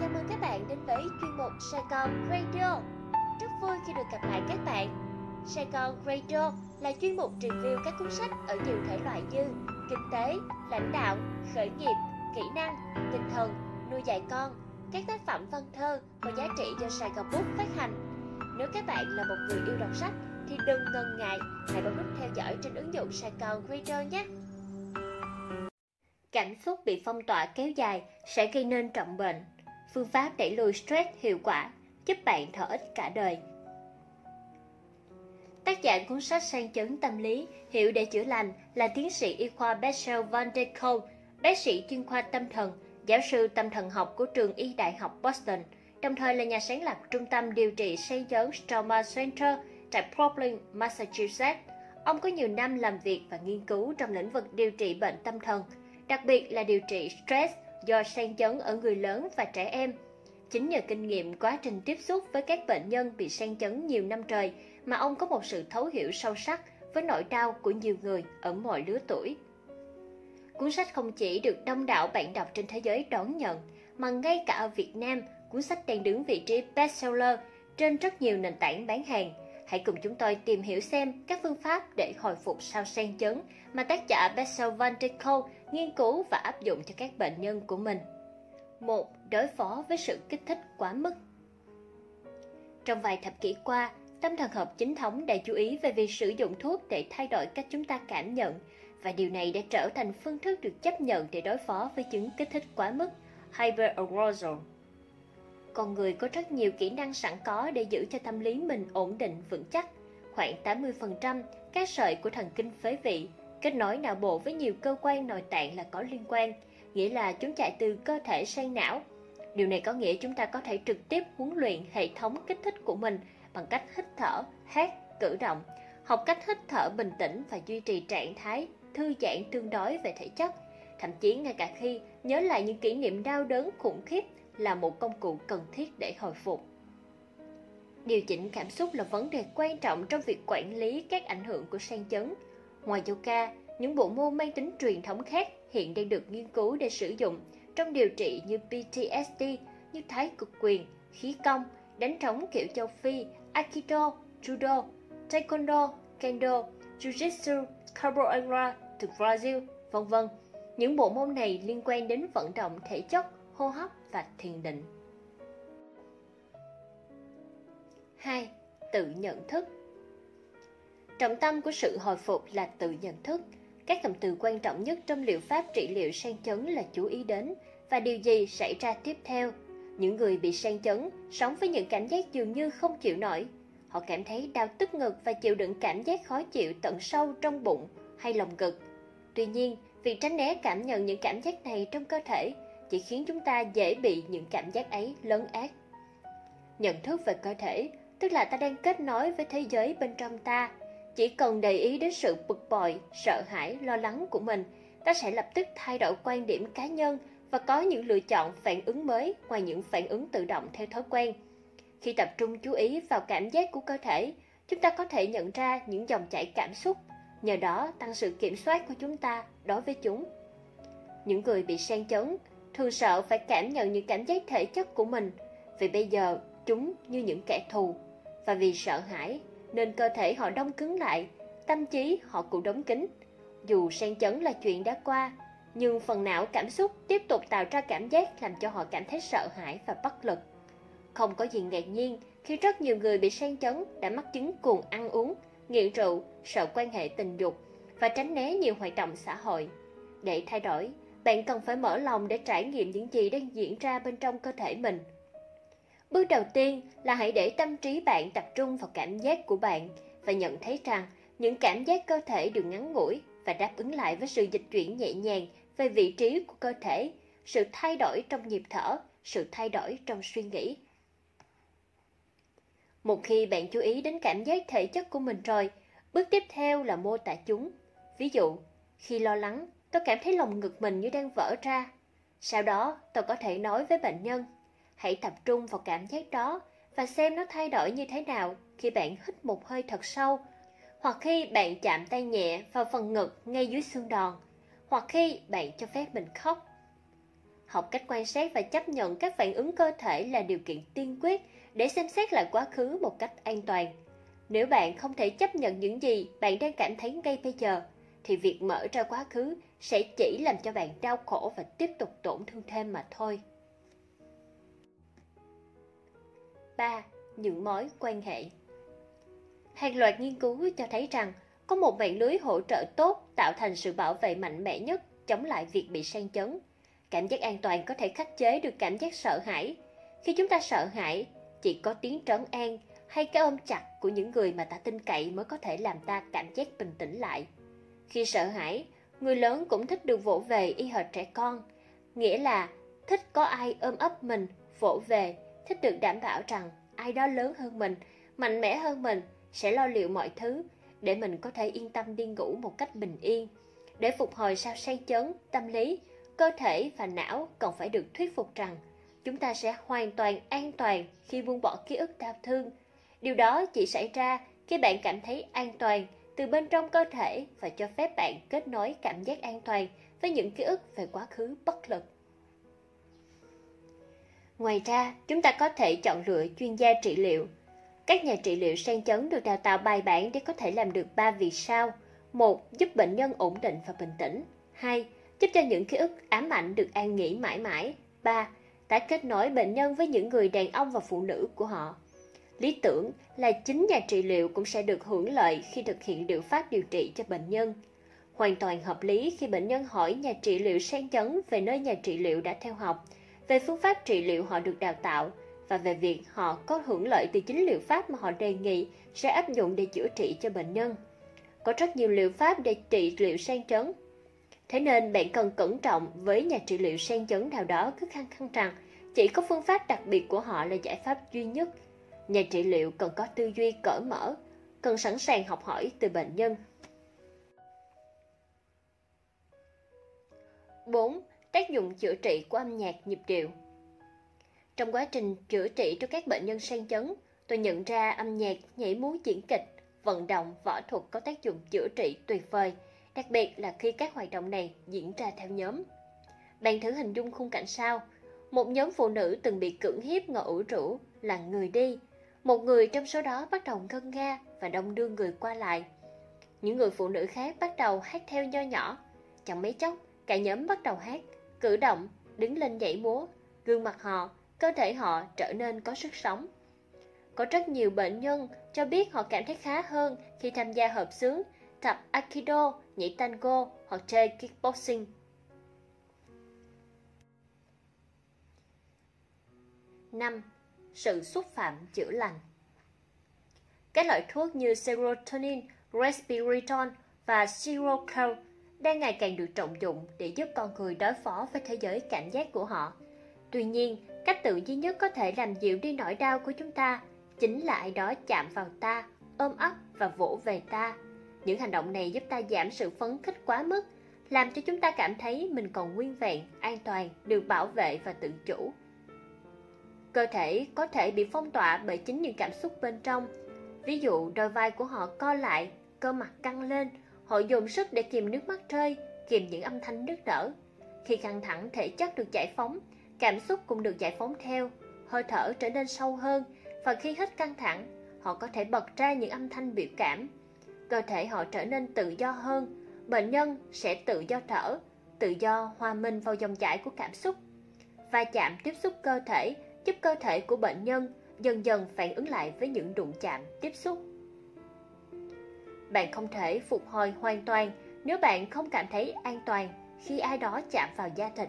Chào mừng các bạn đến với chuyên mục Sài Gòn Radio. Rất vui khi được gặp lại các bạn. Sài Gòn Radio là chuyên mục review các cuốn sách ở nhiều thể loại như kinh tế, lãnh đạo, khởi nghiệp, kỹ năng, tinh thần, nuôi dạy con, các tác phẩm văn thơ có giá trị do Sài Gòn Book phát hành. Nếu các bạn là một người yêu đọc sách thì đừng ngần ngại, hãy bấm nút theo dõi trên ứng dụng Sài Gòn Radio nhé. Cảm xúc bị phong tỏa kéo dài sẽ gây nên trọng bệnh. Phương pháp đẩy lùi stress hiệu quả giúp bạn thở ít cả đời. Tác giả cuốn sách sang chấn tâm lý Hiểu để chữa lành là tiến sĩ y khoa Bessel van der Kolk, bác sĩ chuyên khoa tâm thần, giáo sư tâm thần học của trường y đại học Boston, đồng thời là nhà sáng lập trung tâm điều trị sang chấn Trauma Center tại Portland, Massachusetts. Ông có nhiều năm làm việc và nghiên cứu trong lĩnh vực điều trị bệnh tâm thần, đặc biệt là điều trị stress do sang chấn ở người lớn và trẻ em. Chính nhờ kinh nghiệm quá trình tiếp xúc với các bệnh nhân bị sang chấn nhiều năm trời mà ông có một sự thấu hiểu sâu sắc với nỗi đau của nhiều người ở mọi lứa tuổi. Cuốn sách không chỉ được đông đảo bạn đọc trên thế giới đón nhận, mà ngay cả ở Việt Nam, cuốn sách đang đứng vị trí bestseller trên rất nhiều nền tảng bán hàng. Hãy cùng chúng tôi tìm hiểu xem các phương pháp để hồi phục sau sen chấn mà tác giả Bessel van der Kolk nghiên cứu và áp dụng cho các bệnh nhân của mình. 1. Đối phó với sự kích thích quá mức Trong vài thập kỷ qua, tâm thần học chính thống đã chú ý về việc sử dụng thuốc để thay đổi cách chúng ta cảm nhận và điều này đã trở thành phương thức được chấp nhận để đối phó với chứng kích thích quá mức hyperarousal. Con người có rất nhiều kỹ năng sẵn có để giữ cho tâm lý mình ổn định vững chắc. Khoảng 80% các sợi của thần kinh phế vị kết nối não bộ với nhiều cơ quan nội tạng là có liên quan, nghĩa là chúng chạy từ cơ thể sang não. Điều này có nghĩa chúng ta có thể trực tiếp huấn luyện hệ thống kích thích của mình bằng cách hít thở, hát, cử động, học cách hít thở bình tĩnh và duy trì trạng thái thư giãn tương đối về thể chất. Thậm chí ngay cả khi nhớ lại những kỷ niệm đau đớn khủng khiếp là một công cụ cần thiết để hồi phục. Điều chỉnh cảm xúc là vấn đề quan trọng trong việc quản lý các ảnh hưởng của sang chấn. Ngoài yoga, những bộ môn mang tính truyền thống khác hiện đang được nghiên cứu để sử dụng trong điều trị như PTSD, như thái cực quyền, khí công, đánh trống kiểu châu Phi, Aikido, Judo, Taekwondo, Kendo, Jiu-Jitsu, Capoeira từ Brazil, vân vân. Những bộ môn này liên quan đến vận động thể chất, hô hấp và thiền định. 2. Tự nhận thức Trọng tâm của sự hồi phục là tự nhận thức. Các cụm từ quan trọng nhất trong liệu pháp trị liệu sang chấn là chú ý đến và điều gì xảy ra tiếp theo. Những người bị sang chấn sống với những cảm giác dường như không chịu nổi. Họ cảm thấy đau tức ngực và chịu đựng cảm giác khó chịu tận sâu trong bụng hay lồng ngực. Tuy nhiên, việc tránh né cảm nhận những cảm giác này trong cơ thể chỉ khiến chúng ta dễ bị những cảm giác ấy lấn át. Nhận thức về cơ thể, tức là ta đang kết nối với thế giới bên trong ta. Chỉ cần để ý đến sự bực bội, sợ hãi, lo lắng của mình, ta sẽ lập tức thay đổi quan điểm cá nhân và có những lựa chọn phản ứng mới ngoài những phản ứng tự động theo thói quen. Khi tập trung chú ý vào cảm giác của cơ thể, chúng ta có thể nhận ra những dòng chảy cảm xúc, nhờ đó tăng sự kiểm soát của chúng ta đối với chúng. Những người bị sang chấn thường sợ phải cảm nhận những cảm giác thể chất của mình, vì bây giờ chúng như những kẻ thù. Và vì sợ hãi, nên cơ thể họ đông cứng lại, tâm trí họ cũng đóng kín. Dù sang chấn là chuyện đã qua, nhưng phần não cảm xúc tiếp tục tạo ra cảm giác làm cho họ cảm thấy sợ hãi và bất lực. Không có gì ngạc nhiên khi rất nhiều người bị sang chấn đã mắc chứng cuồng ăn uống, nghiện rượu, sợ quan hệ tình dục và tránh né nhiều hoạt động xã hội. Để thay đổi, bạn cần phải mở lòng để trải nghiệm những gì đang diễn ra bên trong cơ thể mình. Bước đầu tiên là hãy để tâm trí bạn tập trung vào cảm giác của bạn và nhận thấy rằng những cảm giác cơ thể đều ngắn ngủi và đáp ứng lại với sự dịch chuyển nhẹ nhàng về vị trí của cơ thể, sự thay đổi trong nhịp thở, sự thay đổi trong suy nghĩ. Một khi bạn chú ý đến cảm giác thể chất của mình rồi, bước tiếp theo là mô tả chúng. Ví dụ, khi lo lắng, tôi cảm thấy lòng ngực mình như đang vỡ ra. Sau đó, tôi có thể nói với bệnh nhân, hãy tập trung vào cảm giác đó và xem nó thay đổi như thế nào khi bạn hít một hơi thật sâu, hoặc khi bạn chạm tay nhẹ vào phần ngực ngay dưới xương đòn, hoặc khi bạn cho phép mình khóc. Học cách quan sát và chấp nhận các phản ứng cơ thể là điều kiện tiên quyết để xem xét lại quá khứ một cách an toàn. Nếu bạn không thể chấp nhận những gì bạn đang cảm thấy ngay bây giờ, thì việc mở ra quá khứ sẽ chỉ làm cho bạn đau khổ và tiếp tục tổn thương thêm mà thôi. 3. Những mối quan hệ Hàng loạt nghiên cứu cho thấy rằng có một mạng lưới hỗ trợ tốt tạo thành sự bảo vệ mạnh mẽ nhất chống lại việc bị sang chấn. Cảm giác an toàn có thể khắc chế được cảm giác sợ hãi. Khi chúng ta sợ hãi, chỉ có tiếng trấn an hay cái ôm chặt của những người mà ta tin cậy mới có thể làm ta cảm giác bình tĩnh lại. Khi sợ hãi, người lớn cũng thích được vỗ về y hệt trẻ con, nghĩa là thích có ai ôm ấp mình, vỗ về, thích được đảm bảo rằng ai đó lớn hơn mình, mạnh mẽ hơn mình sẽ lo liệu mọi thứ để mình có thể yên tâm đi ngủ một cách bình yên. Để phục hồi sau say chấn, tâm lý, cơ thể và não còn phải được thuyết phục rằng chúng ta sẽ hoàn toàn an toàn khi buông bỏ ký ức đau thương. Điều đó chỉ xảy ra khi bạn cảm thấy an toàn từ bên trong cơ thể và cho phép bạn kết nối cảm giác an toàn với những ký ức về quá khứ bất lực. Ngoài ra, chúng ta có thể chọn lựa chuyên gia trị liệu. Các nhà trị liệu sang chấn được đào tạo bài bản để có thể làm được ba việc sau. một Giúp bệnh nhân ổn định và bình tĩnh. 2. Giúp cho những ký ức ám ảnh được an nghỉ mãi mãi. 3. Tái kết nối bệnh nhân với những người đàn ông và phụ nữ của họ. Lý tưởng là chính nhà trị liệu cũng sẽ được hưởng lợi khi thực hiện liệu pháp điều trị cho bệnh nhân. Hoàn toàn hợp lý khi bệnh nhân hỏi nhà trị liệu sang chấn về nơi nhà trị liệu đã theo học, về phương pháp trị liệu họ được đào tạo và về việc họ có hưởng lợi từ chính liệu pháp mà họ đề nghị sẽ áp dụng để chữa trị cho bệnh nhân. Có rất nhiều liệu pháp để trị liệu sang chấn. Thế nên bạn cần cẩn trọng với nhà trị liệu sang chấn nào đó cứ khăng khăng rằng chỉ có phương pháp đặc biệt của họ là giải pháp duy nhất Nhà trị liệu cần có tư duy cởi mở, cần sẵn sàng học hỏi từ bệnh nhân. 4. Tác dụng chữa trị của âm nhạc nhịp điệu Trong quá trình chữa trị cho các bệnh nhân sang chấn, tôi nhận ra âm nhạc, nhảy múa diễn kịch, vận động, võ thuật có tác dụng chữa trị tuyệt vời, đặc biệt là khi các hoạt động này diễn ra theo nhóm. Bạn thử hình dung khung cảnh sau. Một nhóm phụ nữ từng bị cưỡng hiếp ngồi ủ rũ là người đi, một người trong số đó bắt đầu ngân nga và đông đưa người qua lại. Những người phụ nữ khác bắt đầu hát theo nho nhỏ. Chẳng mấy chốc, cả nhóm bắt đầu hát, cử động, đứng lên nhảy múa. Gương mặt họ, cơ thể họ trở nên có sức sống. Có rất nhiều bệnh nhân cho biết họ cảm thấy khá hơn khi tham gia hợp xướng, tập Aikido, nhảy tango hoặc chơi kickboxing. năm sự xúc phạm chữa lành. Các loại thuốc như serotonin, respiriton và Seroquel đang ngày càng được trọng dụng để giúp con người đối phó với thế giới cảm giác của họ. Tuy nhiên, cách tự duy nhất có thể làm dịu đi nỗi đau của chúng ta chính là ai đó chạm vào ta, ôm ấp và vỗ về ta. Những hành động này giúp ta giảm sự phấn khích quá mức, làm cho chúng ta cảm thấy mình còn nguyên vẹn, an toàn, được bảo vệ và tự chủ. Cơ thể có thể bị phong tỏa bởi chính những cảm xúc bên trong. Ví dụ đôi vai của họ co lại, cơ mặt căng lên, họ dùng sức để kìm nước mắt rơi, kìm những âm thanh nức nở. Khi căng thẳng thể chất được giải phóng, cảm xúc cũng được giải phóng theo, hơi thở trở nên sâu hơn và khi hết căng thẳng, họ có thể bật ra những âm thanh biểu cảm. Cơ thể họ trở nên tự do hơn, bệnh nhân sẽ tự do thở, tự do hòa mình vào dòng chảy của cảm xúc. Va chạm tiếp xúc cơ thể giúp cơ thể của bệnh nhân dần dần phản ứng lại với những đụng chạm tiếp xúc. Bạn không thể phục hồi hoàn toàn nếu bạn không cảm thấy an toàn khi ai đó chạm vào da thịt.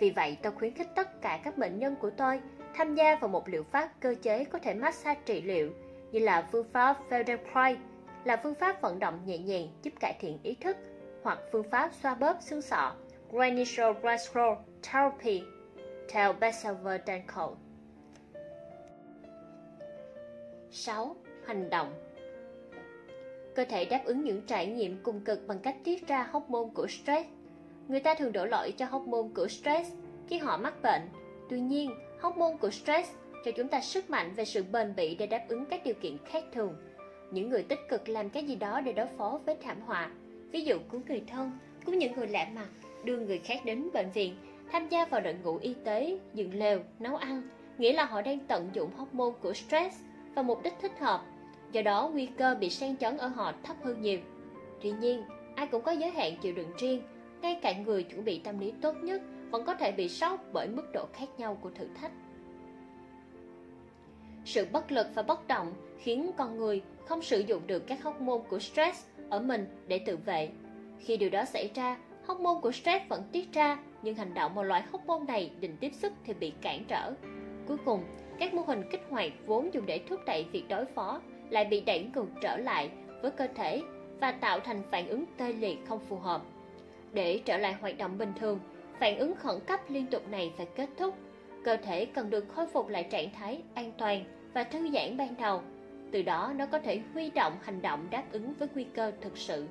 Vì vậy, tôi khuyến khích tất cả các bệnh nhân của tôi tham gia vào một liệu pháp cơ chế có thể massage trị liệu như là phương pháp Feldenkrais là phương pháp vận động nhẹ nhàng giúp cải thiện ý thức hoặc phương pháp xoa bóp xương sọ Granitional Glasgow Therapy theo Bessever Dankel. 6. Hành động Cơ thể đáp ứng những trải nghiệm cùng cực bằng cách tiết ra hormone của stress. Người ta thường đổ lỗi cho hormone của stress khi họ mắc bệnh. Tuy nhiên, hormone của stress cho chúng ta sức mạnh về sự bền bỉ để đáp ứng các điều kiện khác thường. Những người tích cực làm cái gì đó để đối phó với thảm họa, ví dụ cứu người thân, cứu những người lạ mặt, đưa người khác đến bệnh viện tham gia vào đội ngũ y tế, dựng lều, nấu ăn, nghĩa là họ đang tận dụng hormone của stress và mục đích thích hợp. Do đó, nguy cơ bị sang chấn ở họ thấp hơn nhiều. Tuy nhiên, ai cũng có giới hạn chịu đựng riêng, ngay cả người chuẩn bị tâm lý tốt nhất vẫn có thể bị sốc bởi mức độ khác nhau của thử thách. Sự bất lực và bất động khiến con người không sử dụng được các hormone của stress ở mình để tự vệ. Khi điều đó xảy ra, hormone của stress vẫn tiết ra, nhưng hành động một loại hormone này định tiếp sức thì bị cản trở. Cuối cùng, các mô hình kích hoạt vốn dùng để thúc đẩy việc đối phó lại bị đẩy ngược trở lại với cơ thể và tạo thành phản ứng tê liệt không phù hợp. Để trở lại hoạt động bình thường, phản ứng khẩn cấp liên tục này phải kết thúc. Cơ thể cần được khôi phục lại trạng thái an toàn và thư giãn ban đầu. Từ đó nó có thể huy động hành động đáp ứng với nguy cơ thực sự